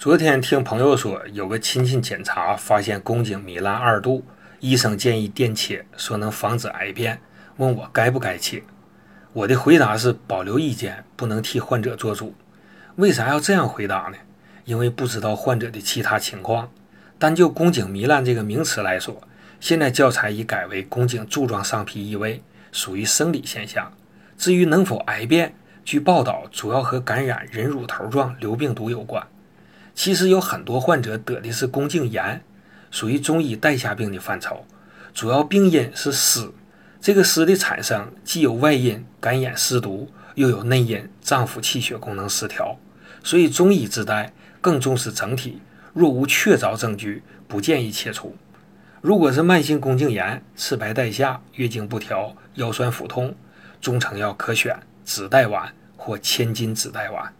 昨天听朋友说，有个亲戚检查发现宫颈糜烂二度，医生建议电切，说能防止癌变，问我该不该切。我的回答是保留意见，不能替患者做主。为啥要这样回答呢？因为不知道患者的其他情况。单就宫颈糜烂这个名词来说，现在教材已改为宫颈柱状上皮异位，属于生理现象。至于能否癌变，据报道主要和感染人乳头状瘤病毒有关。其实有很多患者得的是宫颈炎，属于中医带下病的范畴，主要病因是湿。这个湿的产生既有外因感染湿毒，又有内因脏腑气血功能失调，所以中医治带更重视整体。若无确凿证据，不建议切除。如果是慢性宫颈炎，赤白带下，月经不调，腰酸腹痛，中成药可选紫带丸或千金紫带丸。